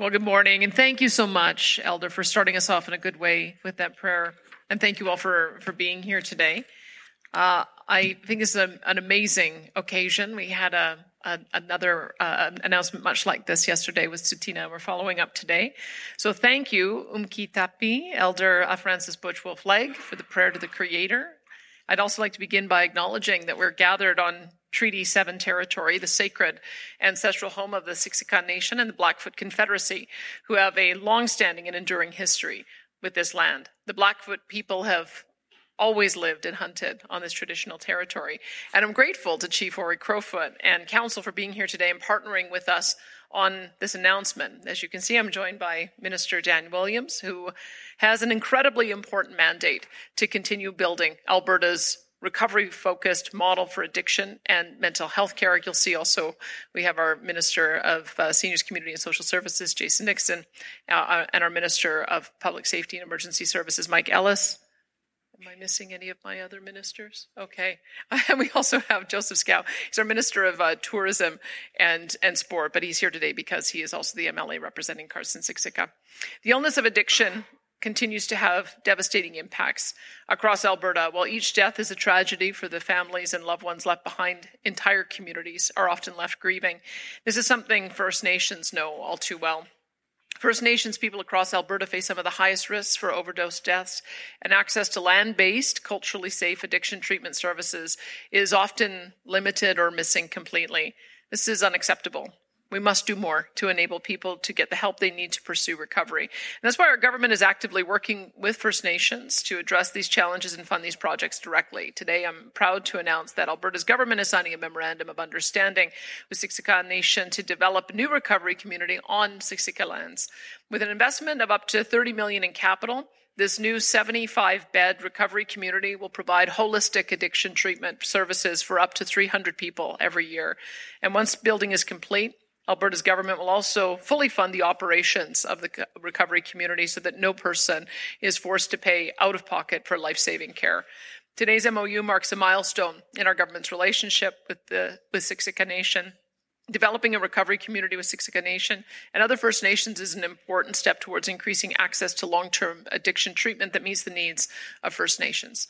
Well, good morning, and thank you so much, Elder, for starting us off in a good way with that prayer. And thank you all for, for being here today. Uh, I think this is a, an amazing occasion. We had a, a another uh, announcement much like this yesterday with Tsuut'ina. We're following up today. So thank you, Umkitapi, Elder Francis Butch Wolf Legg, for the prayer to the Creator. I'd also like to begin by acknowledging that we're gathered on Treaty 7 territory, the sacred ancestral home of the Siksika Nation and the Blackfoot Confederacy, who have a long-standing and enduring history with this land. The Blackfoot people have always lived and hunted on this traditional territory. And I'm grateful to Chief Ouray Crowfoot and Council for being here today and partnering with us on this announcement. As you can see, I'm joined by Minister Dan Williams, who has an incredibly important mandate to continue building Alberta's recovery focused model for addiction and mental health care. You'll see also we have our Minister of uh, Seniors, Community and Social Services, Jason Nixon, uh, uh, and our Minister of Public Safety and Emergency Services, Mike Ellis. Am I missing any of my other ministers? Okay. And we also have Joseph Schow. He's our Minister of uh, Tourism and, and Sport, but he's here today because he is also the MLA representing Cardston Siksika. The illness of addiction continues to have devastating impacts across Alberta. While each death is a tragedy for the families and loved ones left behind, entire communities are often left grieving. This is something First Nations know all too well. First Nations people across Alberta face some of the highest risks for overdose deaths, and access to land based, culturally safe addiction treatment services is often limited or missing completely. This is unacceptable. We must do more to enable people to get the help they need to pursue recovery. And that's why our government is actively working with First Nations to address these challenges and fund these projects directly. Today, I'm proud to announce that Alberta's government is signing a memorandum of understanding with Siksika Nation to develop a new recovery community on Siksika lands. With an investment of up to 30 million in capital, this new 75 bed recovery community will provide holistic addiction treatment services for up to 300 people every year. And once building is complete, Alberta's government will also fully fund the operations of the recovery community so that no person is forced to pay out of pocket for life saving care. Today's MOU marks a milestone in our government's relationship with the with Siksika Nation. Developing a recovery community with Siksika Nation and other First Nations is an important step towards increasing access to long term addiction treatment that meets the needs of First Nations.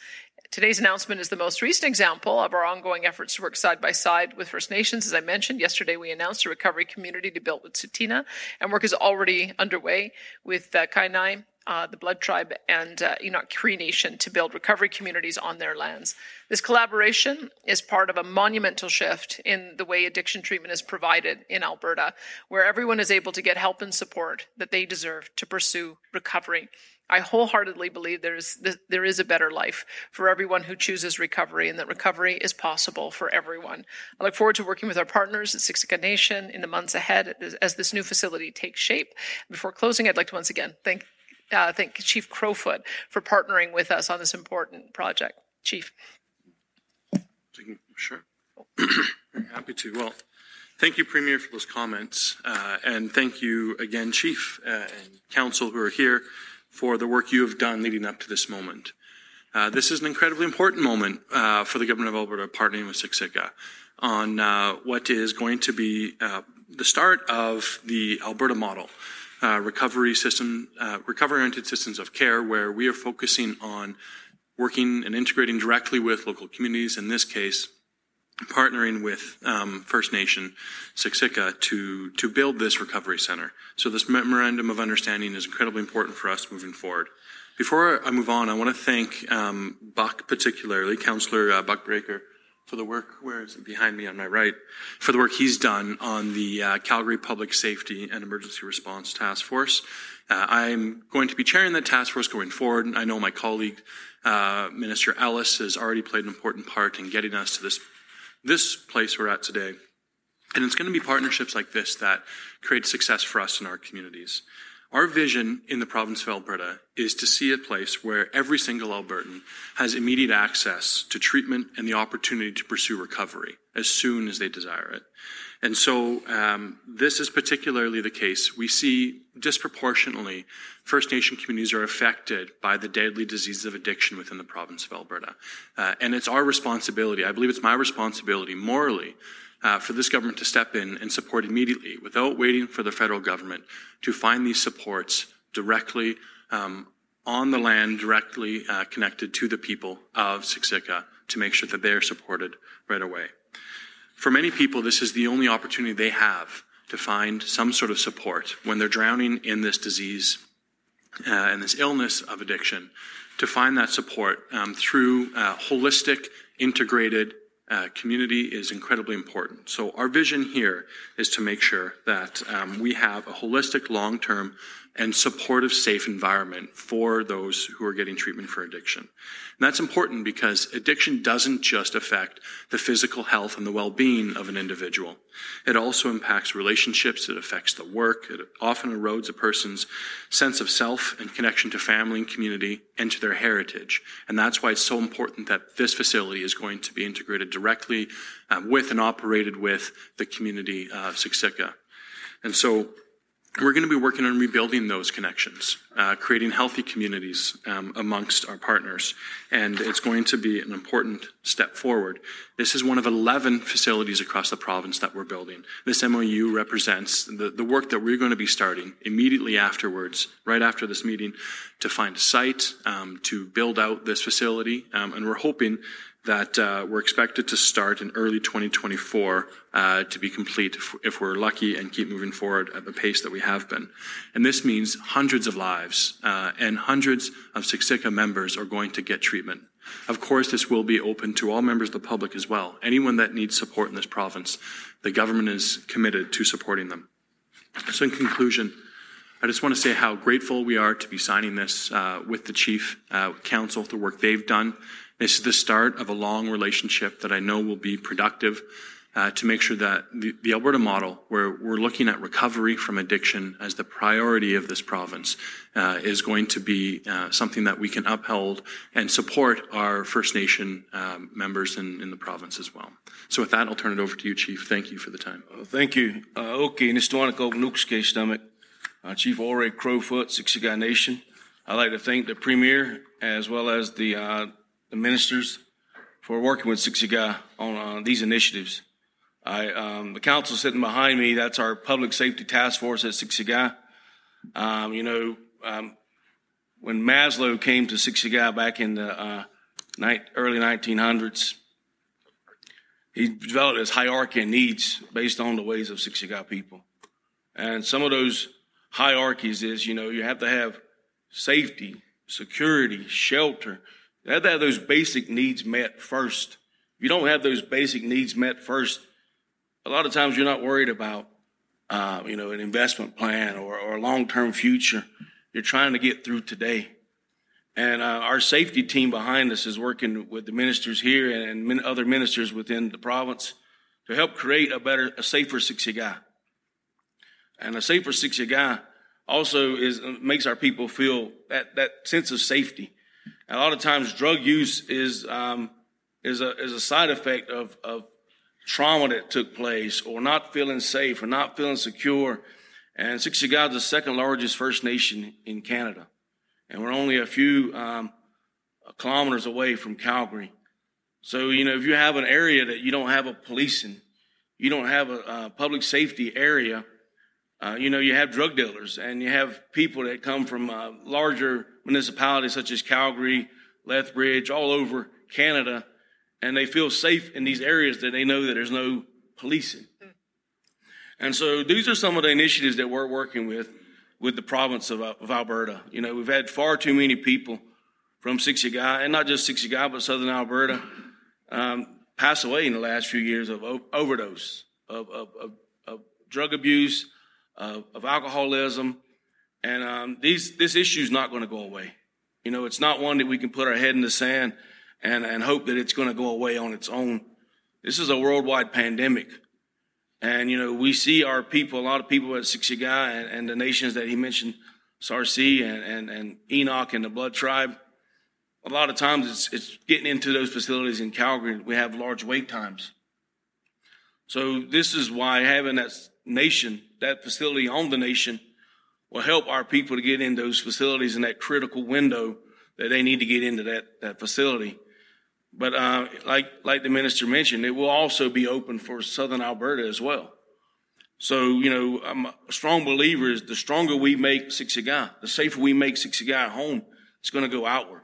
Today's announcement is the most recent example of our ongoing efforts to work side by side with First Nations. As I mentioned, yesterday we announced a recovery community to build with Tsuut'ina, and work is already underway with uh, Kainai, uh, the Blood Tribe, and uh, Enoch Cree Nation to build recovery communities on their lands. This collaboration is part of a monumental shift in the way addiction treatment is provided in Alberta, where everyone is able to get help and support that they deserve to pursue recovery. I wholeheartedly believe there is there is a better life for everyone who chooses recovery, and that recovery is possible for everyone. I look forward to working with our partners at Siksika Nation in the months ahead as this new facility takes shape. Before closing, I'd like to once again thank uh, thank Chief Crowfoot for partnering with us on this important project. Chief. Sure. Happy to. Well, thank you, Premier, for those comments, uh, and thank you again, Chief uh, and Council who are here for the work you have done leading up to this moment. Uh, this is an incredibly important moment uh, for the government of Alberta partnering with Siksika on uh, what is going to be uh, the start of the Alberta model, uh, recovery system, uh, recovery-oriented systems of care, where we are focusing on working and integrating directly with local communities. In this case, partnering with um, First Nation Siksika to to build this recovery center. So this memorandum of understanding is incredibly important for us moving forward. Before I move on, I want to thank um, Buck particularly, Councillor uh, Buck Breaker, for the work. Where is it behind me on my right? For the work he's done on the uh, Calgary Public Safety and Emergency Response Task Force. Uh, I'm going to be chairing that task force going forward. I know my colleague, uh, Minister Ellis, has already played an important part in getting us to this this place we're at today. And it's going to be partnerships like this that create success for us in our communities. Our vision in the province of Alberta is to see a place where every single Albertan has immediate access to treatment and the opportunity to pursue recovery as soon as they desire it. And so um, this is particularly the case. We see disproportionately First Nation communities are affected by the deadly disease of addiction within the province of Alberta. Uh, and it's our responsibility, I believe it's my responsibility morally, uh, for this government to step in and support immediately without waiting for the federal government to find these supports directly um, on the land, directly uh, connected to the people of Siksika to make sure that they are supported right away. For many people, this is the only opportunity they have to find some sort of support when they're drowning in this disease uh, and this illness of addiction, to find that support um, through uh, holistic, integrated uh, community is incredibly important. So our vision here is to make sure that um, we have a holistic, long-term and supportive, safe environment for those who are getting treatment for addiction. And that's important because addiction doesn't just affect the physical health and the well-being of an individual. It also impacts relationships. It affects the work. It often erodes a person's sense of self and connection to family and community and to their heritage. And that's why it's so important that this facility is going to be integrated directly uh, with and operated with the community of Siksika. And so we're going to be working on rebuilding those connections, uh, creating healthy communities um, amongst our partners, and it's going to be an important step forward. This is one of 11 facilities across the province that we're building. This MOU represents the, the work that we're going to be starting immediately afterwards, right after this meeting, to find a site, um, to build out this facility, um, and we're hoping that uh, we're expected to start in early 2024 uh, to be complete if, if, we're lucky and keep moving forward at the pace that we have been. And this means hundreds of lives uh, and hundreds of Siksika members are going to get treatment. Of course, this will be open to all members of the public as well. Anyone that needs support in this province, the government is committed to supporting them. So, in conclusion, I just want to say how grateful we are to be signing this uh, with the Chief uh, Council, for the work they've done, this is the start of a long relationship that I know will be productive uh, to make sure that the, the, Alberta model, where we're looking at recovery from addiction as the priority of this province, uh, is going to be uh, something that we can uphold and support our First Nation um, members in, in, the province as well. So with that, I'll turn it over to you, Chief. Thank you for the time. Uh, thank you. Uh, okay, Nistwanako Nukske Stomach, uh, Chief Ouray Crowfoot, Siksika Nation. I'd like to thank the Premier as well as the the ministers for working with Siksika on uh, these initiatives. I, um, the council sitting behind me, that's our public safety task force at Siksika. Um, you know, um, when Maslow came to Siksika back in the uh, early 1900s, he developed his hierarchy of needs based on the ways of Siksika people. And some of those hierarchies is, you know, you have to have safety, security, shelter, have to have those basic needs met first. If you don't have those basic needs met first, a lot of times you're not worried about, uh, you know, an investment plan or, or a long-term future. You're trying to get through today. And uh, our safety team behind us is working with the ministers here and other ministers within the province to help create a better, a safer Siksika. And a safer Siksika also is makes our people feel that that sense of safety a lot of times, drug use is um, is a is a side effect of of trauma that took place, or not feeling safe, or not feeling secure. And Siksika is the second largest First Nation in Canada, and we're only a few um, kilometers away from Calgary. So you know, if you have an area that you don't have a policing, you don't have a, a public safety area. Uh, you know, you have drug dealers and you have people that come from uh, larger municipalities such as Calgary, Lethbridge, all over Canada, and they feel safe in these areas that they know that there's no policing. And so these are some of the initiatives that we're working with with the province of, of Alberta. You know, we've had far too many people from Sixty Siksika, and not just Sixty Siksika, but southern Alberta, um, pass away in the last few years of overdose, of, of, of, of drug abuse, of alcoholism, and um, these, this issue is not going to go away. You know, it's not one that we can put our head in the sand and, and hope that it's going to go away on its own. This is a worldwide pandemic. And, you know, we see our people, a lot of people at Siksika and, and the nations that he mentioned, Sarsi and, and, and Enoch and the Blood Tribe. A lot of times it's, it's getting into those facilities in Calgary. We have large wait times. So this is why having that nation, that facility on the nation, will help our people to get in those facilities in that critical window that they need to get into that, that facility. But uh, like like the minister mentioned, it will also be open for Southern Alberta as well. So you know, I'm a strong believer is the stronger we make Siksika, the safer we make Siksika at home, it's going to go outward.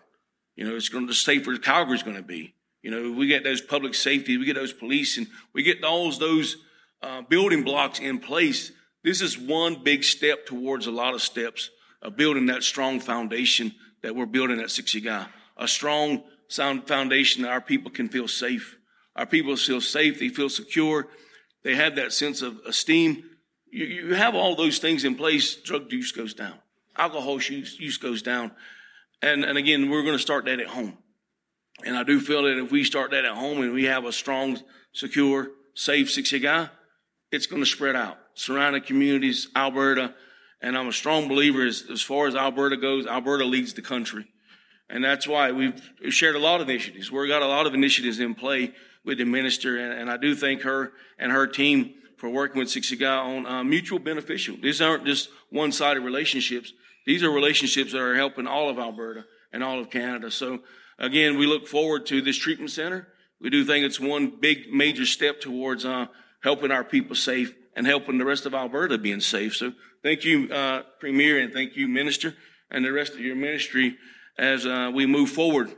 You know, it's going to the safer Calgary's going to be. You know, we get those public safety, we get those police, and we get those those uh, building blocks in place. This is one big step towards a lot of steps of building that strong foundation that we're building at Siksika. A strong sound foundation that our people can feel safe. Our people feel safe. They feel secure. They have that sense of esteem. You, you have all those things in place. Drug use goes down. Alcohol use, use goes down. And, and again, we're going to start that at home. And I do feel that if we start that at home and we have a strong, secure, safe Siksika, it's going to spread out. Surrounding communities, Alberta, and I'm a strong believer as, as far as Alberta goes, Alberta leads the country. And that's why we've shared a lot of initiatives. We've got a lot of initiatives in play with the minister, and, and I do thank her and her team for working with Siksika on uh, mutual beneficial. These aren't just one-sided relationships. These are relationships that are helping all of Alberta and all of Canada. So again, we look forward to this treatment center. We do think it's one big major step towards uh, helping our people safe and helping the rest of Alberta being safe. So thank you, uh, Premier, and thank you, Minister, and the rest of your ministry as uh, we move forward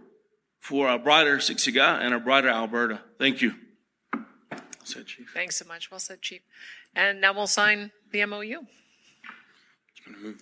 for a brighter Siksika and a brighter Alberta. Thank you. Said Chief. Thanks so much. Well said, Chief. And now we'll sign the MOU. Oh,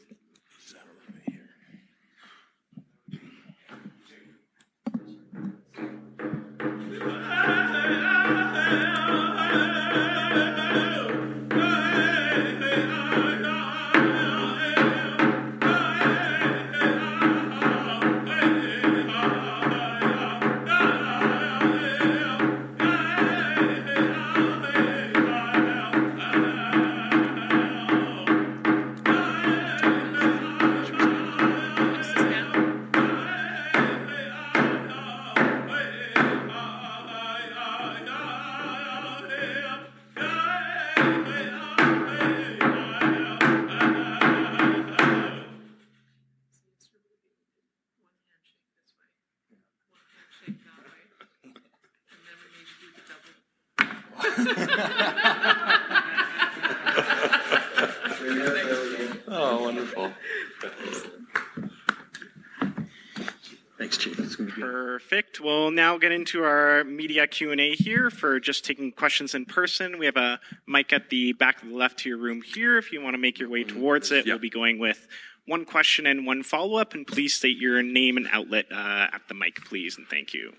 Perfect. We'll now get into our media Q&A here for just taking questions in person. We have a mic at the back of the left to your room here. If you want to make your way towards it, we'll be going with one question and one follow-up. And please state your name and outlet uh, at the mic, please, and thank you.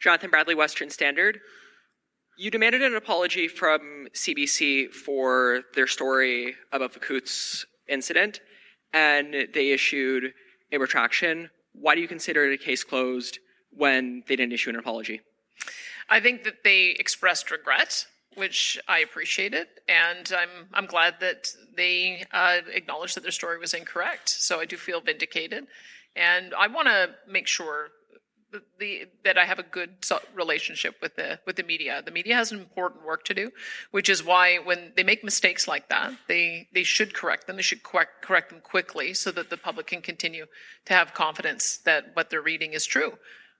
Jonathan Bradley, Western Standard. You demanded an apology from CBC for their story about the Coutts incident, and they issued a retraction. Why do you consider it a case closed when they didn't issue an apology? I think that they expressed regret, which I appreciated, and I'm I'm glad that they uh, acknowledged that their story was incorrect. So I do feel vindicated, and I want to make sure the that I have a good relationship with the with the media. The media has an important work to do, which is why when they make mistakes like that, they they should correct them. They should correct correct them quickly so that the public can continue to have confidence that what they're reading is true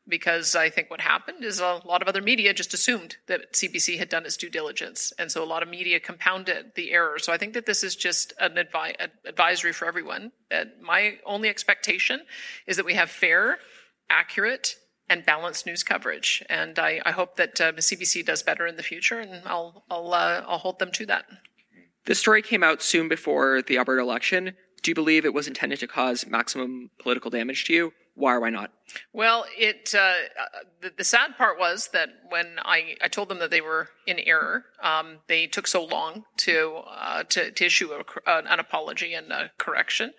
because I think what happened is a lot of other media just assumed that CBC had done its due diligence. And so a lot of media compounded the error. So I think that this is just an advi- advisory for everyone. My only expectation is that we have fair, accurate, and balanced news coverage. And I, I hope that uh, CBC does better in the future, and I'll, I'll, uh, I'll hold them to that. This story came out soon before the Alberta election. Do you believe it was intended to cause maximum political damage to you? Why or why not? Well, it uh, uh, the, the sad part was that when I, I told them that they were in error, um, they took so long to uh, to, to issue a, an apology and a correction.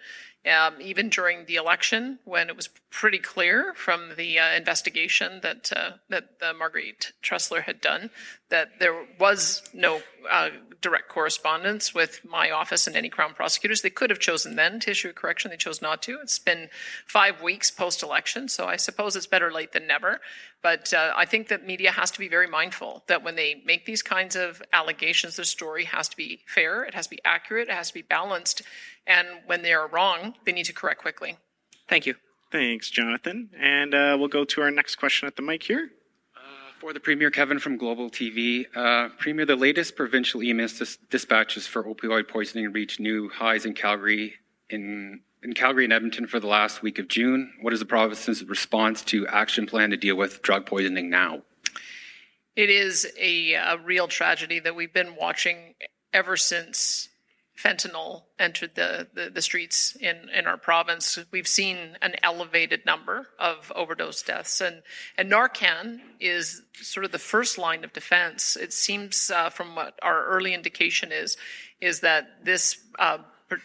Um, even during the election, when it was pretty clear from the uh, investigation that uh, that uh, Marguerite Trussler had done that there was no uh, direct correspondence with my office and any Crown prosecutors. They could have chosen then to issue a correction. They chose not to. It's been five weeks post election, so I suppose it's better late than never. But uh, I think that media has to be very mindful that when they make these kinds of allegations, the story has to be fair, it has to be accurate, it has to be balanced. And when they are wrong, they need to correct quickly. Thank you. Thanks, Jonathan. And uh, we'll go to our next question at the mic here. For the Premier, Kevin from Global TV. Uh, Premier, the latest provincial EMS dis- dispatches for opioid poisoning reached new highs in Calgary, in, in Calgary and Edmonton for the last week of June. What is the province's response to action plan to deal with drug poisoning now? It is a, a real tragedy that we've been watching ever since fentanyl entered the, the, the, streets in, in our province, we've seen an elevated number of overdose deaths. And, and Narcan is sort of the first line of defense. It seems uh, from what our early indication is, is that this uh,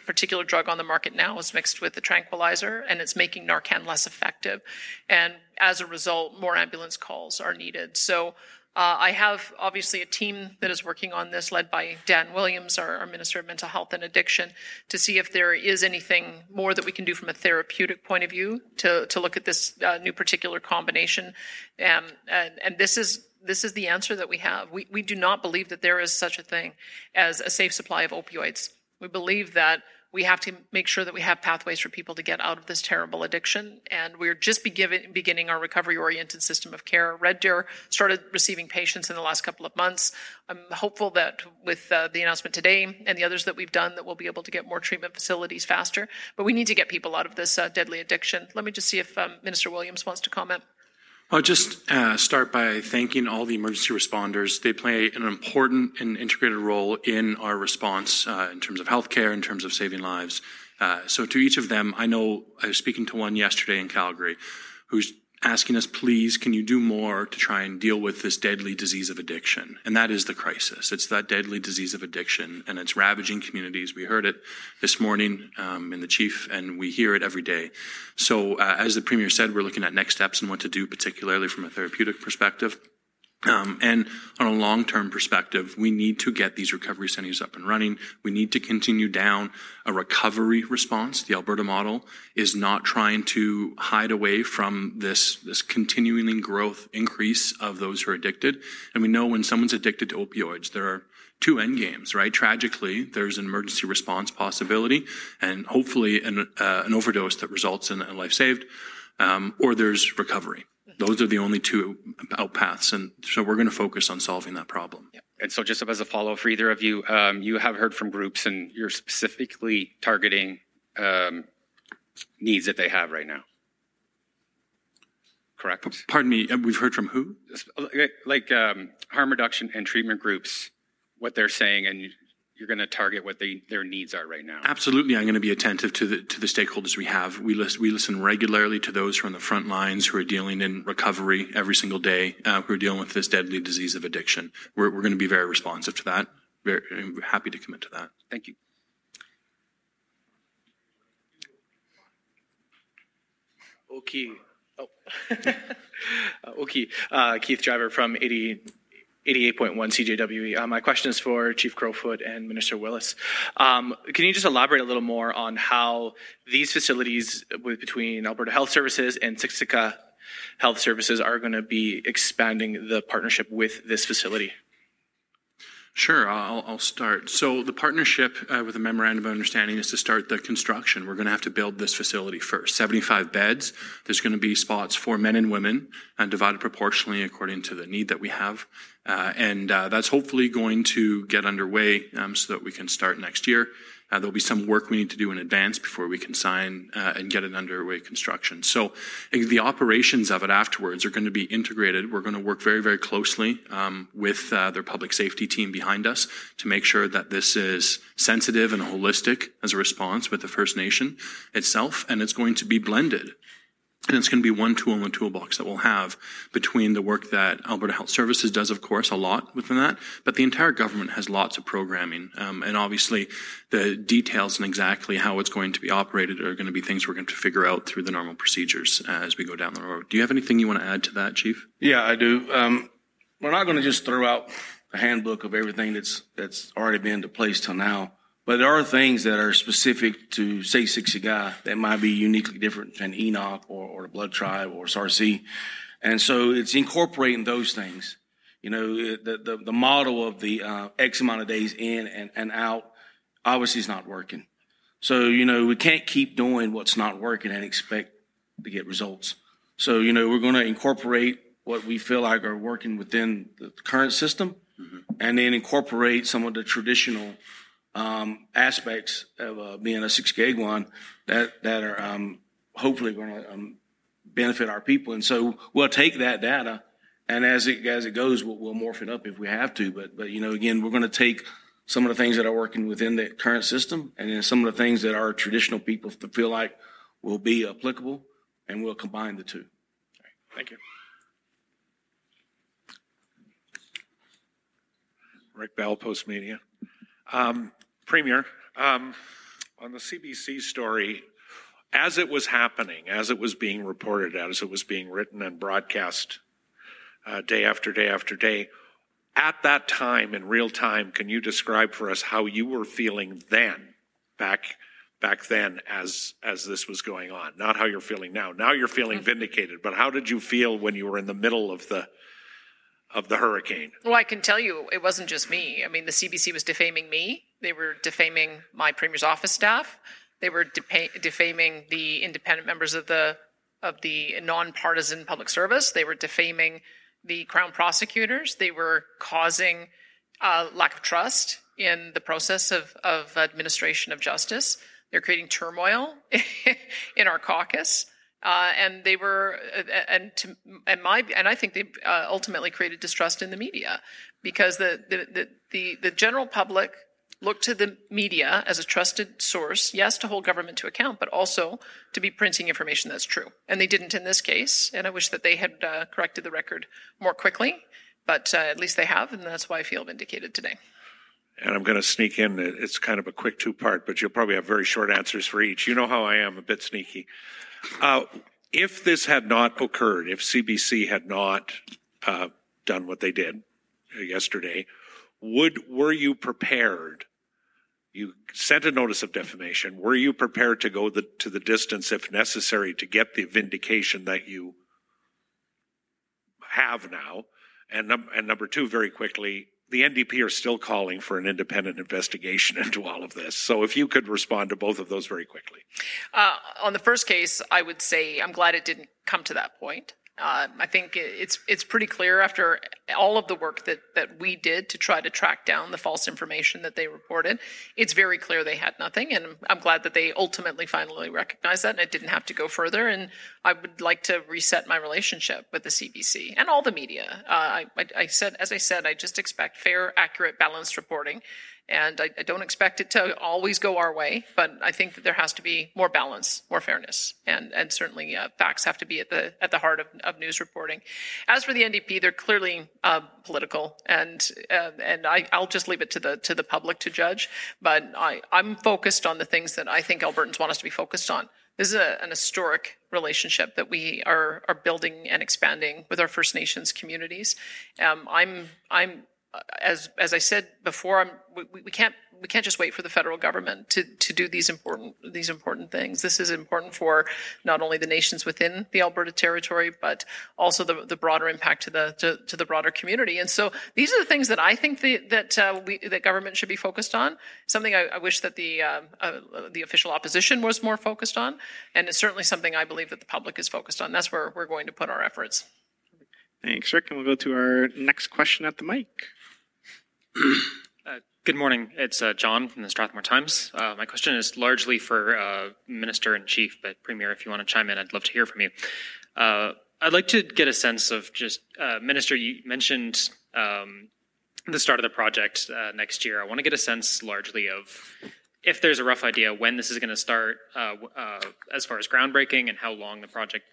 particular drug on the market now is mixed with a tranquilizer and it's making Narcan less effective. And as a result, more ambulance calls are needed. So uh, I have obviously a team that is working on this, led by Dan Williams, our, our, Minister of Mental Health and Addiction, to see if there is anything more that we can do from a therapeutic point of view to, to look at this uh, new particular combination. Um, and, and this is this is the answer that we have. We, we do not believe that there is such a thing as a safe supply of opioids. We believe that we have to make sure that we have pathways for people to get out of this terrible addiction. And we're just beginning our recovery oriented system of care. Red Deer started receiving patients in the last couple of months. I'm hopeful that with uh, the announcement today and the others that we've done, that we'll be able to get more treatment facilities faster. But we need to get people out of this uh, deadly addiction. Let me just see if um, Minister Williams wants to comment. I'll just uh, start by thanking all the emergency responders. They play an important and integrated role in our response uh, in terms of healthcare, in terms of saving lives. Uh, so, to each of them, I know I was speaking to one yesterday in Calgary who's asking us, please, can you do more to try and deal with this deadly disease of addiction? And that is the crisis. It's that deadly disease of addiction, and it's ravaging communities. We heard it this morning um, in the chief, and we hear it every day. So, uh, as the premier said, we're looking at next steps and what to do, particularly from a therapeutic perspective. Um, and on a long-term perspective, we need to get these recovery centers up and running. We need to continue down a recovery response. The Alberta model is not trying to hide away from this, this continuing growth increase of those who are addicted. And we know when someone's addicted to opioids, there are two end games, right? Tragically, there's an emergency response possibility and hopefully an, uh, an overdose that results in a life saved, um, or there's recovery. Those are the only two out paths, and so we're going to focus on solving that problem. Yep. And so, just as a follow up for either of you, um, you have heard from groups, and you're specifically targeting um, needs that they have right now. Correct. Pardon me. Uh, we've heard from who? Like um, harm reduction and treatment groups, what they're saying, and you're going to target what they, their needs are right now. Absolutely, I'm going to be attentive to the to the stakeholders we have. We listen we listen regularly to those who are on the front lines who are dealing in recovery every single day, uh, who are dealing with this deadly disease of addiction. We're we're going to be very responsive to that. Very happy to commit to that. Thank you. Okay. Oh. okay. Uh, Keith Driver from 80. 88.1 CJWE. Uh, my question is for Chief Crowfoot and Minister Willis. Um, can you just elaborate a little more on how these facilities with, between Alberta Health Services and Siksika Health Services are going to be expanding the partnership with this facility? Sure, I'll, I'll, start. So the partnership uh, with the memorandum of understanding is to start the construction. We're going to have to build this facility first. 75 beds. There's going to be spots for men and women, and divided proportionally according to the need that we have. Uh, and uh, that's hopefully going to get underway um, so that we can start next year. Uh, there'll be some work we need to do in advance before we can sign uh, and get it underway construction. So the operations of it afterwards are going to be integrated. We're going to work very, very closely um, with uh, their public safety team behind us to make sure that this is sensitive and holistic as a response with the First Nation itself, and it's going to be blended and it's going to be one tool in the toolbox that we'll have between the work that Alberta Health Services does, of course, a lot within that, but the entire government has lots of programming. Um, and obviously, the details and exactly how it's going to be operated are going to be things we're going to figure out through the normal procedures as we go down the road. Do you have anything you want to add to that, Chief? Yeah, I do. Um, we're not going to just throw out a handbook of everything that's that's already been in place till now. But there are things that are specific to, say, Siksika that might be uniquely different than Enoch or, or the Blood Tribe or Sarcee. And so it's incorporating those things. You know, the, the, the model of the uh, X amount of days in and, and out obviously is not working. So, you know, we can't keep doing what's not working and expect to get results. So, you know, we're going to incorporate what we feel like are working within the current system and then incorporate some of the traditional um, aspects of uh, being a six gig one that that are um, hopefully going to um, benefit our people. And so we'll take that data, and as it as it goes, we'll, we'll morph it up if we have to. But but you know, again, we're going to take some of the things that are working within the current system, and then some of the things that our traditional people feel like will be applicable, and we'll combine the two. Thank you. Rick Bell, Postmedia. Um, Premier, um, on the CBC story, as it was happening, as it was being reported, as it was being written and broadcast uh, day after day after day, at that time in real time, can you describe for us how you were feeling then, back back then, as as this was going on? Not how you're feeling now. Now you're feeling vindicated, but how did you feel when you were in the middle of the of the hurricane? Well, I can tell you it wasn't just me. I mean, the CBC was defaming me. They were defaming my premier's office staff. They were defaming the independent members of the of the nonpartisan public service. They were defaming the crown prosecutors. They were causing uh, lack of trust in the process of, of administration of justice. They're creating turmoil in our caucus. Uh, and they were, uh, and to, and my, and I think they uh, ultimately created distrust in the media because the, the, the, the, the general public looked to the media as a trusted source, yes, to hold government to account, but also to be printing information that's true. And they didn't in this case. And I wish that they had uh, corrected the record more quickly, but uh, at least they have, and that's why I feel vindicated today. And I'm going to sneak in. It's kind of a quick two part, but you'll probably have very short answers for each. You know how I am, a bit sneaky. Uh, if this had not occurred, if CBC had not uh, done what they did yesterday, would were you prepared? You sent a notice of defamation. Were you prepared to go the, to the distance, if necessary, to get the vindication that you have now? And, num- and number two, very quickly, the NDP are still calling for an independent investigation into all of this. So if you could respond to both of those very quickly. Uh, on the first case, I would say I'm glad it didn't come to that point. Uh, I think it's it's pretty clear after all of the work that that we did to try to track down the false information that they reported. It's very clear they had nothing, and I'm glad that they ultimately finally recognized that, and it didn't have to go further. And I would like to reset my relationship with the CBC and all the media. Uh, I, I, I said, as I said, I just expect fair, accurate, balanced reporting. And I, I, don't expect it to always go our way, but I think that there has to be more balance, more fairness, and and certainly uh, facts have to be at the at the heart of, of news reporting. As for the NDP, they're clearly uh, political, and uh, and I, I'll just leave it to the to the public to judge. But I, I'm focused on the things that I think Albertans want us to be focused on. This is a, an historic relationship that we are are building and expanding with our First Nations communities. Um, I'm I'm as as I said before, I'm, we, we can't we can't just wait for the federal government to to do these important these important things. This is important for not only the nations within the Alberta territory, but also the, the broader impact to the to, to the broader community. And so these are the things that I think the, that uh, we that government should be focused on. Something I, I wish that the uh, uh, the official opposition was more focused on, and it's certainly something I believe that the public is focused on. That's where we're going to put our efforts. Thanks, Rick. And we'll go to our next question at the mic. Uh, good morning. It's uh, John from the Strathmore Times. Uh, my question is largely for uh, Minister in Chief, but Premier, if you want to chime in, I'd love to hear from you. Uh, I'd like to get a sense of just, uh, Minister, you mentioned um, the start of the project next year. I want to get a sense largely of if there's a rough idea when this is going to start, as far as groundbreaking and how long the project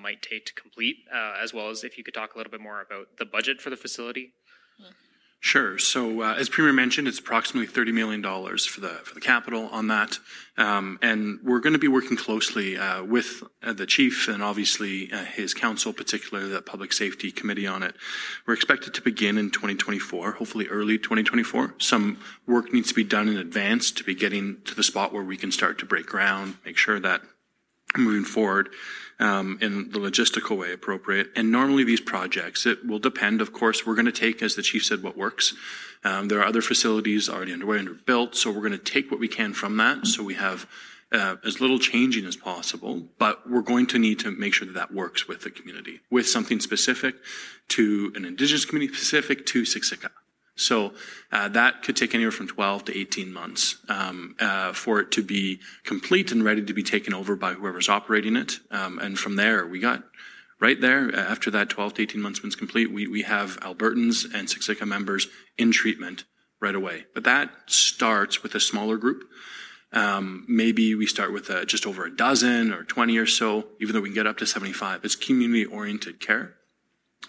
might take to complete, as well as if you could talk a little bit more about the budget for the facility. Sure. So, uh, as Premier mentioned, it's approximately $30 million for the, for the capital on that. Um, and we're going to be working closely uh, with uh, the chief and obviously his council, particularly the Public Safety Committee on it. We're expected to begin in 2024, hopefully early 2024. Some work needs to be done in advance to be getting to the spot where we can start to break ground, make sure that moving forward um, in the logistical way appropriate. And normally these projects, it will depend, of course, we're going to take, as the chief said, what works. Um, there are other facilities already underway and built, so we're going to take what we can from that. So we have uh, as little changing as possible, but we're going to need to make sure that that works with the community, with something specific to an Indigenous community, specific to Siksika. So uh, that could take anywhere from 12 to 18 months um, uh, for it to be complete and ready to be taken over by whoever's operating it. Um, and from there, we got right there uh, after that 12 to 18 months when it's complete, we, we have Albertans and Siksika members in treatment right away. But that starts with a smaller group. Um, maybe we start with just over a dozen or 20 or so, even though we can get up to 75. It's community oriented care.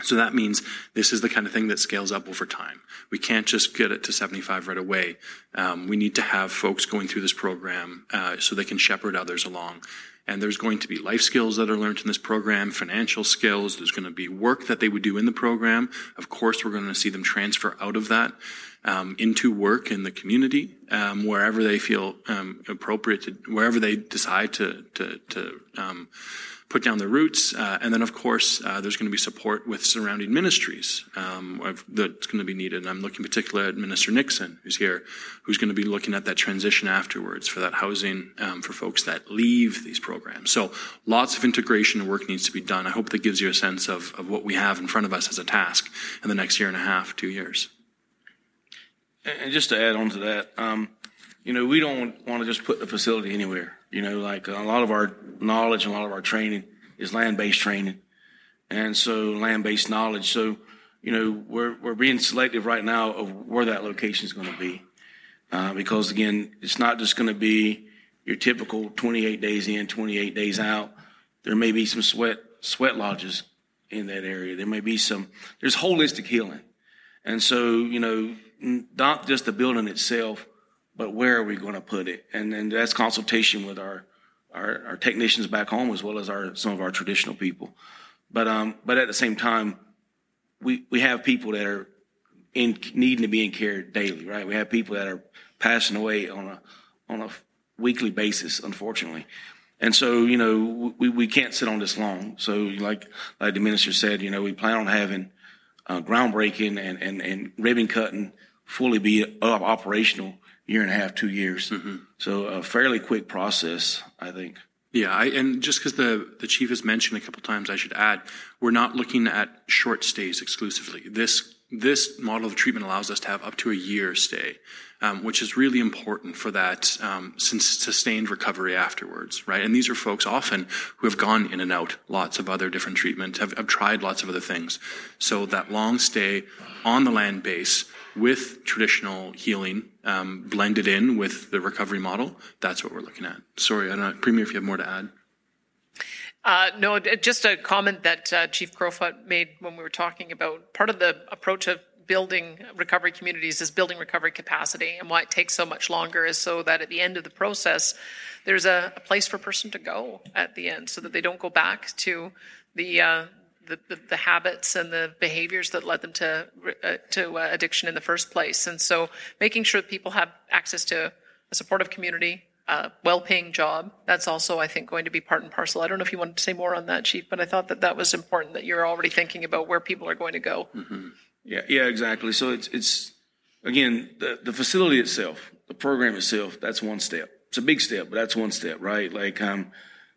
So that means this is the kind of thing that scales up over time. We can't just get it to 75 right away. Um, we need to have folks going through this program uh, so they can shepherd others along. And there's going to be life skills that are learned in this program, financial skills. There's going to be work that they would do in the program. Of course, we're going to see them transfer out of that um, into work in the community, um, wherever they feel um, appropriate to, wherever they decide to to, to um, put down the roots. Uh, and then, of course, uh, there's going to be support with surrounding ministries um, that's going to be needed. And I'm looking particularly at Minister Nixon, who's here, who's going to be looking at that transition afterwards for that housing um, for folks that leave these programs. So lots of integration and work needs to be done. I hope that gives you a sense of, of what we have in front of us as a task in the next year and a half, two years. And just to add on to that, um, you know, we don't want to just put the facility anywhere. You know, like a lot of our knowledge and a lot of our training is land-based training, and so land-based knowledge. So, you know, we're we're being selective right now of where that location is going to be, uh, because again, it's not just going to be your typical 28 days in, 28 days out. There may be some sweat sweat lodges in that area. There may be some. There's holistic healing, and so you know, not just the building itself but where are we going to put it? And then that's consultation with our, our, our technicians back home as well as our some of our traditional people. But um, but at the same time, we we have people that are in needing to be in care daily, right? We have people that are passing away on a on a weekly basis, unfortunately. And so, you know, we, we can't sit on this long. So, like like the minister said, you know, we plan on having uh, groundbreaking and, and, and ribbon cutting fully be operational year and a half, two years. Mm-hmm. So a fairly quick process, I think. Yeah, I, and just because the, the chief has mentioned a couple times, I should add, we're not looking at short stays exclusively. This this model of treatment allows us to have up to a year stay, um, which is really important for that um, sustained recovery afterwards, right? And these are folks often who have gone in and out lots of other different treatments, have, have tried lots of other things. So that long stay on the land base with traditional healing um, blended in with the recovery model. That's what we're looking at. Sorry, I don't know, Premier, if you have more to add. Uh, no, just a comment that uh, Chief Crowfoot made when we were talking about part of the approach of building recovery communities is building recovery capacity. And why it takes so much longer is so that at the end of the process, there's a, a place for a person to go at the end so that they don't go back to the, uh, the, the, the, habits and the behaviors that led them to uh, to uh, addiction in the first place. And so, making sure that people have access to a supportive community, a well-paying job, that's also, I think, going to be part and parcel. I don't know if you wanted to say more on that, Chief, but I thought that that was important that you're already thinking about where people are going to go. Mm-hmm. Yeah, yeah, exactly. So it's it's again the the facility itself, the program itself. That's one step. It's a big step, but that's one step, right? Like um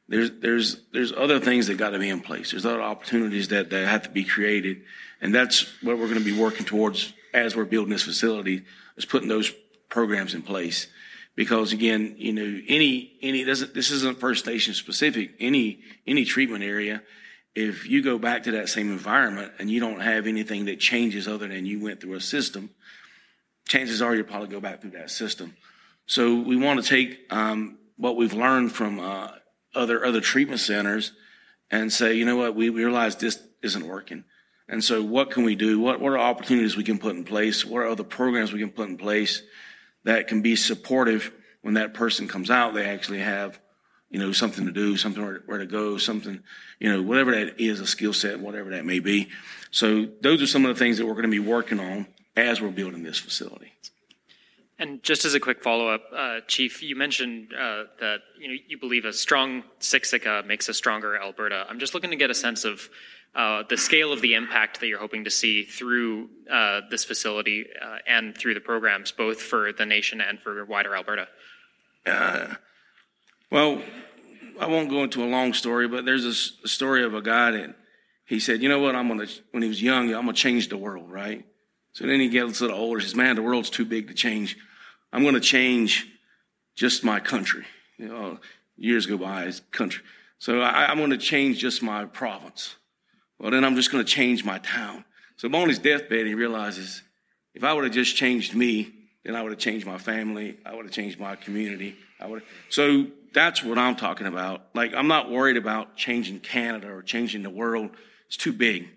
there's there's there's other things that got to be in place. There's other opportunities that, that have to be created, and that's what we're going to be working towards as we're building this facility is putting those programs in place. Because again, you know, any any doesn't this isn't First Nation specific. Any any treatment area, if you go back to that same environment and you don't have anything that changes other than you went through a system, chances are you'll probably go back through that system. So we want to take um, what we've learned from uh, other other treatment centers and say, you know what, we realize this isn't working. And so what can we do? What, what are opportunities we can put in place? What are other programs we can put in place that can be supportive when that person comes out? They actually have, you know, something to do, something where, where to go, something, you know, whatever that is, a skill set, whatever that may be. So those are some of the things that we're going to be working on as we're building this facility. And just as a quick follow-up, uh, Chief, you mentioned uh, that you know you believe a strong Siksika makes a stronger Alberta. I'm just looking to get a sense of uh, the scale of the impact that you're hoping to see through uh, this facility uh, and through the programs, both for the nation and for wider Alberta. Uh, well, I won't go into a long story, but there's a, a story of a guy that he said, "You know what? I'm gonna." When he was young, I'm gonna change the world, right? So then he gets a little older. He says, "Man, the world's too big to change." I'm going to change just my country. You know, years go by, country. So I, am going to change just my province. Well, then I'm just going to change my town. So on his deathbed, he realizes if I would have just changed me, then I would have changed my family. I would have changed my community. I would. So that's what I'm talking about. Like I'm not worried about changing Canada or changing the world. It's too big.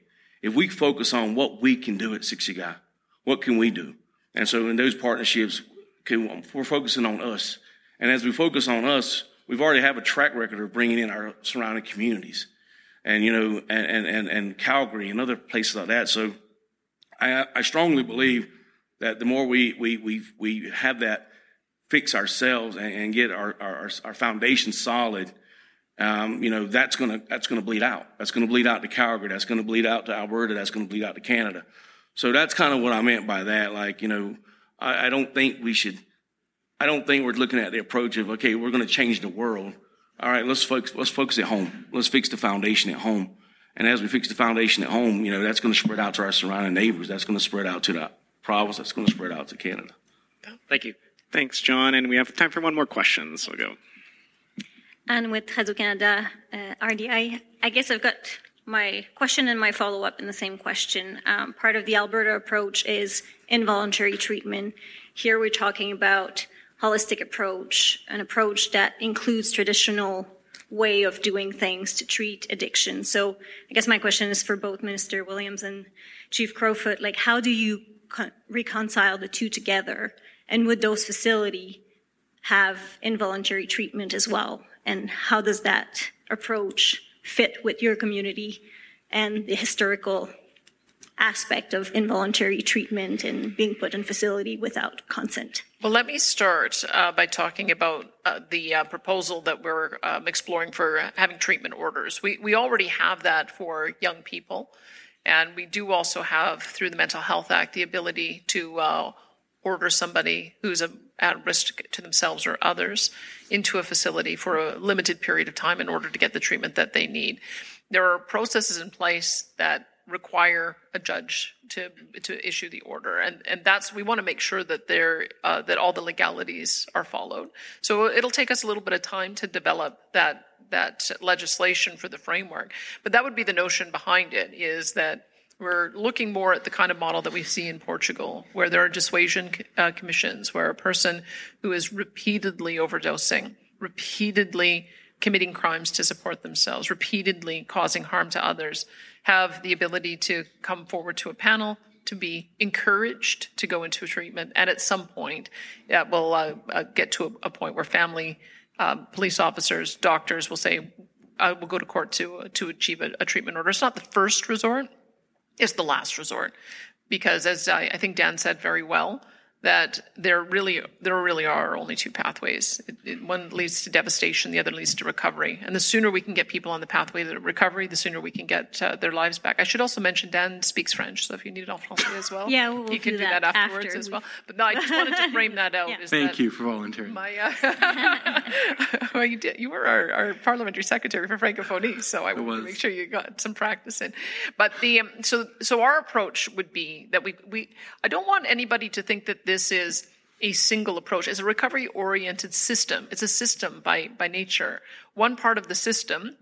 If we focus on what we can do at Siksika, what can we do? And so in those partnerships, okay, we're focusing on us. And as we focus on us, we've already have a track record of bringing in our surrounding communities and, you know, and, and, and Calgary and other places like that. So I, I strongly believe that the more we, we, we, we have that fix ourselves and, and get our, our, our foundation solid, um, you know, that's gonna, that's gonna bleed out. That's gonna bleed out to Calgary. That's gonna bleed out to Alberta. That's gonna bleed out to Canada. So that's kind of what I meant by that. Like, you know, I, I don't think we should, I don't think we're looking at the approach of, okay, we're going to change the world. All right, let's focus, let's focus at home. Let's fix the foundation at home. And as we fix the foundation at home, you know, that's going to spread out to our surrounding neighbors. That's going to spread out to the province. That's going to spread out to Canada. Thank you. Thanks, John. And we have time for one more question, so we'll go. And with Radio Canada uh, RDI, I guess I've got my question and my follow up in the same question. Um, part of the Alberta approach is involuntary treatment. Here we're talking about holistic approach, an approach that includes traditional way of doing things to treat addiction. So I guess my question is for both Minister Williams and Chief Crowfoot, like how do you con- reconcile the two together? And would those facility have involuntary treatment as well? And how does that approach fit with your community and the historical aspect of involuntary treatment and being put in facility without consent. Well, let me start uh, by talking about uh, the uh, proposal that we're um, exploring for having treatment orders. We, we already have that for young people, and we do also have, through the Mental Health Act, the ability to uh, order somebody who's a, at risk to themselves or others into a facility for a limited period of time in order to get the treatment that they need. There are processes in place that require a judge to to issue the order, and and that's we want to make sure that there uh, that all the legalities are followed. So it'll take us a little bit of time to develop that that legislation for the framework, but that would be the notion behind it: is that we're looking more at the kind of model that we see in Portugal, where there are dissuasion uh, commissions, where a person who is repeatedly overdosing, repeatedly committing crimes to support themselves, repeatedly causing harm to others, have the ability to come forward to a panel, to be encouraged to go into treatment, and at some point, it will uh, uh, get to a, a, point where family, um, police officers, doctors will say, "I will go to court to to achieve a, a treatment order." It's not the first resort; it's the last resort, because as I, I think Dan said very well, that there really there really are only two pathways. It, it, one leads to devastation, the other leads to recovery. And the sooner we can get people on the pathway to recovery, the sooner we can get uh, their lives back. I should also mention Dan speaks French, so if you need an français as well, yeah, we'll he can do, do that, that, afterwards after as well. But no, I just wanted to frame that out. yeah. Thank you for volunteering. My, uh, well, you did. You were our, our, parliamentary secretary for Francophonie, so I wanted to make sure you got some practice in. But the um, so so our approach would be that we we I don't want anybody to think that this is a single approach. It's a recovery oriented system. It's a system by, by nature. One part of the system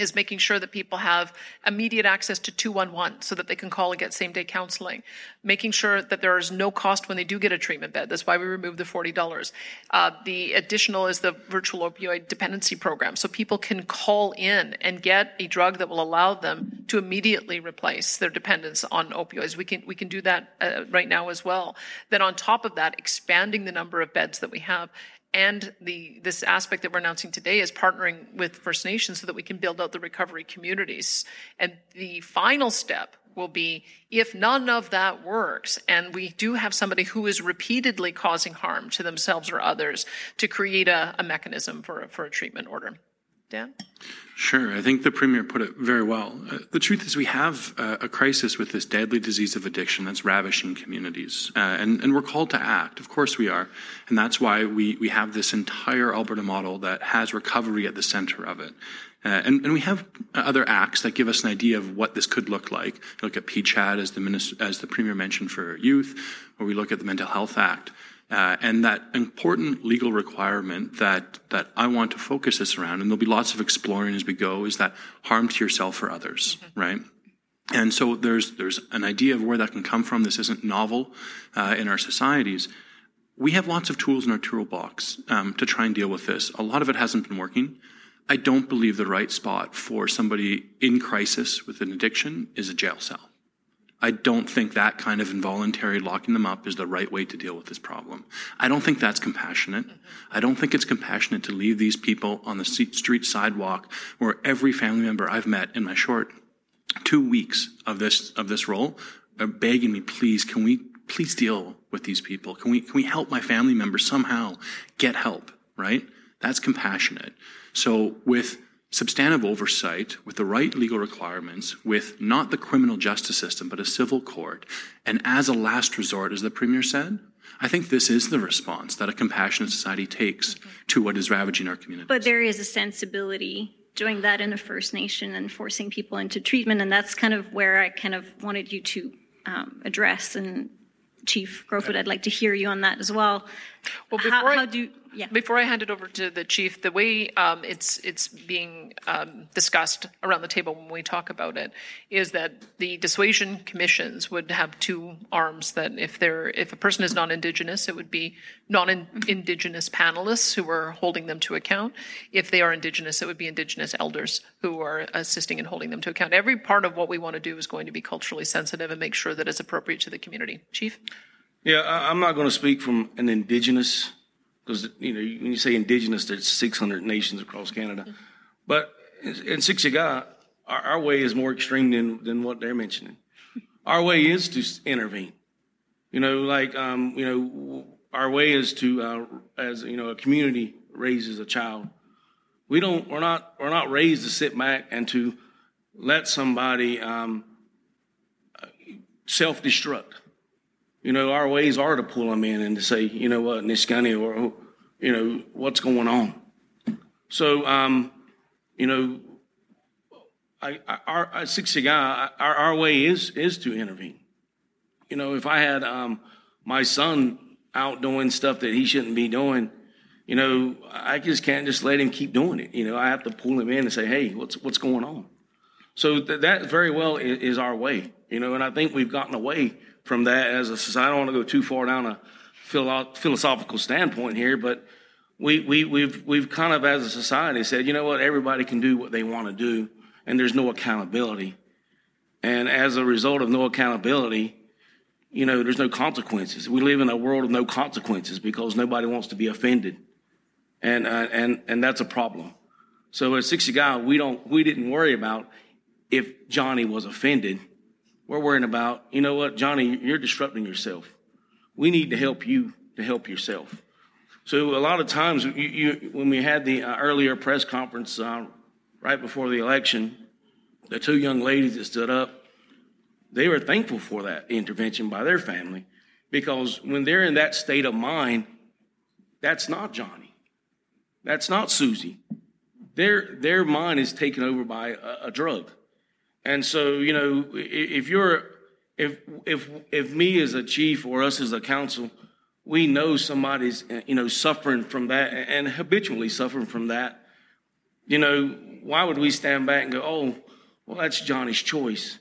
is making sure that people have immediate access to 211 so that they can call and get same day counseling. Making sure that there is no cost when they do get a treatment bed. That's why we removed the $40. Uh, the additional is the virtual opioid dependency program. So people can call in and get a drug that will allow them to immediately replace their dependence on opioids. We can we can do that uh, right now as well. Then on top of that, expanding the number of beds that we have. And the this aspect that we're announcing today is partnering with First Nations so that we can build out the recovery communities. And the final step will be if none of that works and we do have somebody who is repeatedly causing harm to themselves or others to create a, a mechanism for, for a treatment order. Dan? Sure. I think the Premier put it very well. Uh, the truth is, we have uh, a crisis with this deadly disease of addiction that's ravishing communities. Uh, and, and we're called to act. Of course we are. And that's why we, we have this entire Alberta model that has recovery at the center of it. Uh, and, and, we have other acts that give us an idea of what this could look like. You look at PCHAD as the, minister, as the Premier mentioned for youth, or we look at the Mental Health Act. Uh, and that important legal requirement that, that I want to focus this around, and there'll be lots of exploring as we go, is that harm to yourself or others, mm-hmm. right? And so there's, there's an idea of where that can come from. This isn't novel uh, in our societies. We have lots of tools in our toolbox um, to try and deal with this. A lot of it hasn't been working. I don't believe the right spot for somebody in crisis with an addiction is a jail cell. I don't think that kind of involuntary locking them up is the right way to deal with this problem. I don't think that's compassionate. I don't think it's compassionate to leave these people on the street sidewalk where every family member I've met in my short two weeks of this of this role are begging me, please, can we please deal with these people? Can we can we help my family members somehow get help? Right? That's compassionate. So with substantive oversight, with the right legal requirements, with not the criminal justice system, but a civil court, and as a last resort, as the Premier said, I think this is the response that a compassionate society takes okay. to what is ravaging our community. But there is a sensibility doing that in a First Nation and forcing people into treatment, and that's kind of where I kind of wanted you to um, address and Chief Crowfoot, I'd like to hear you on that as well. Well, before how, I, how do yeah. Before I hand it over to the chief, the way um, it's it's being um, discussed around the table when we talk about it is that the dissuasion commissions would have two arms. That if they're if a person is non-indigenous, it would be non-indigenous panelists who are holding them to account. If they are indigenous, it would be indigenous elders who are assisting and holding them to account. Every part of what we want to do is going to be culturally sensitive and make sure that it's appropriate to the community. Chief. Yeah, I'm not going to speak from an indigenous because you know when you say indigenous, there's 600 nations across Canada, but in, Siksika, our, our, way is more extreme than than what they're mentioning. Our way is to intervene. You know, like um, you know, our way is to uh, as you know, a community raises a child. We don't. We're not. We're not raised to sit back and to let somebody um, self destruct. You know, our ways are to pull them in and to say, you know what, Niskani, or, you know, what's going on. So, um, you know, I, I, our, our Siksika, our, our way is, is to intervene. You know, if I had um, my son out doing stuff that he shouldn't be doing, you know, I just can't just let him keep doing it. You know, I have to pull him in and say, hey, what's, what's going on? So th- that very well is, is our way, you know, and I think we've gotten away from that as a society. I don't want to go too far down a philosophical standpoint here, but we, we, we've, we've kind of, as a society, said, you know what, everybody can do what they want to do, and there's no accountability. And as a result of no accountability, you know, there's no consequences. We live in a world of no consequences because nobody wants to be offended. And, uh, and, and that's a problem. So at Siksika, we don't, we didn't worry about if Johnny was offended we're worrying about, you know what, Johnny, you're disrupting yourself. We need to help you to help yourself. So a lot of times, you, you, when we had the uh, earlier press conference uh, right before the election, the two young ladies that stood up, they were thankful for that intervention by their family because when they're in that state of mind, that's not Johnny. That's not Susie. Their, their mind is taken over by a, a drug. And so, you know, if you're, if, if, if me as a chief or us as a council, we know somebody's, you know, suffering from that and habitually suffering from that, you know, why would we stand back and go, oh, well, that's Johnny's choice.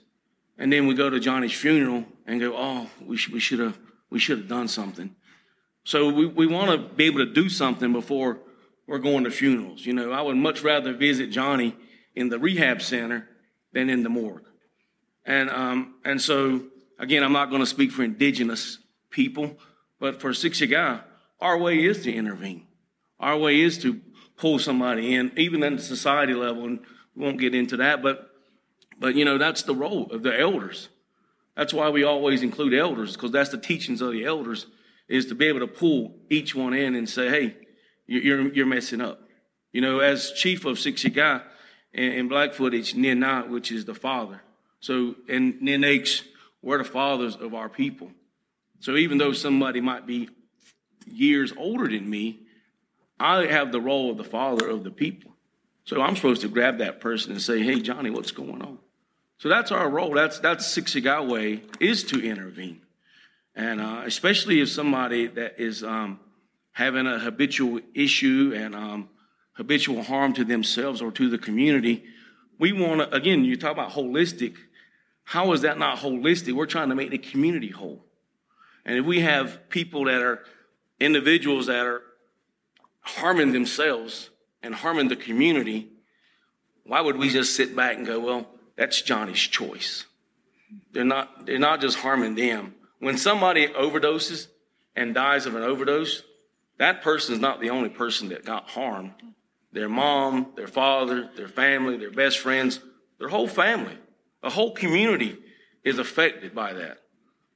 And then we go to Johnny's funeral and go, oh, we, sh- we should have, we should have done something. So we, we want to be able to do something before we're going to funerals. You know, I would much rather visit Johnny in the rehab center than in the morgue. And, um, and so, again, I'm not going to speak for indigenous people, but for Siksika, our way is to intervene. Our way is to pull somebody in, even at the society level, and we won't get into that, but, but you know, that's the role of the elders. That's why we always include elders, because that's the teachings of the elders, is to be able to pull each one in and say, hey, you're, you're messing up. You know, as chief of Siksika in, in Blackfoot, it's which is the father. So, and Ninakes, we're the fathers of our people. So even though somebody might be years older than me, I have the role of the father of the people. So I'm supposed to grab that person and say, hey, Johnny, what's going on? So that's our role. That's, that's way is to intervene. And uh, especially if somebody that is um, having a habitual issue and um, habitual harm to themselves or to the community, we want to, again, you talk about holistic. How is that not holistic? We're trying to make the community whole. And if we have people that are individuals that are harming themselves and harming the community, why would we just sit back and go, well, that's Johnny's choice? They're not, they're not just harming them. When somebody overdoses and dies of an overdose, that person is not the only person that got harmed. Their mom, their father, their family, their best friends, their whole family, a whole community is affected by that.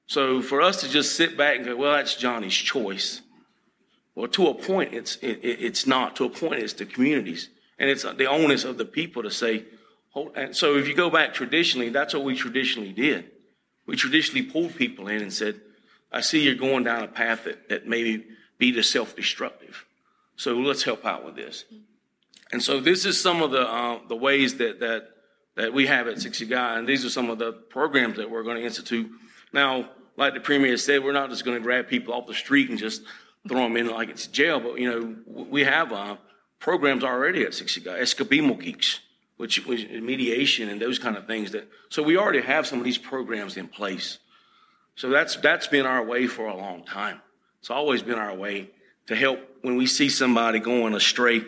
So for us to just sit back and go, well, that's Johnny's choice. Well, to a point, it's it, it's not. To a point, it's the communities, and it's the onus of the people to say. Hold, and so, if you go back traditionally, that's what we traditionally did. We traditionally pulled people in and said, "I see you're going down a path that, that maybe be the self-destructive. So let's help out with this." And so, this is some of the uh, the ways that that that we have at Siksika, and these are some of the programs that we're going to institute. Now, like the premier said, we're not just going to grab people off the street and just throw them in like it's jail, but you know, we have uh, programs already at Siksika, Escabimo Geeks, which was mediation and those kind of things that, so we already have some of these programs in place. So that's, that's been our way for a long time. It's always been our way to help when we see somebody going astray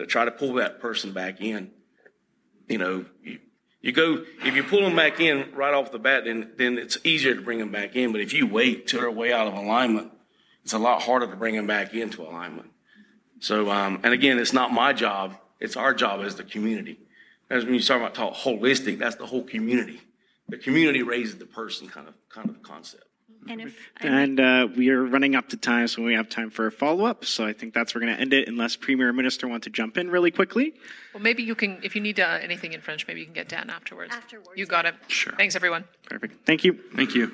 to try to pull that person back in. You know, you, you go, if you pull them back in right off the bat, then, then it's easier to bring them back in. But if you wait till they're way out of alignment, it's a lot harder to bring them back into alignment. So, um, and again, it's not my job. It's our job as the community. As when you talk about talk holistic, that's the whole community. The community raises the person kind of, kind of concept. And if And uh, we are running up to time, so we have time for a follow up. So I think that's where we're going to end it, unless Premier Minister want to jump in really quickly. Well, maybe you can, if you need uh, anything in French, maybe you can get Dan afterwards. Afterwards, You got it. Sure. Thanks, everyone. Perfect. Thank you. Thank you.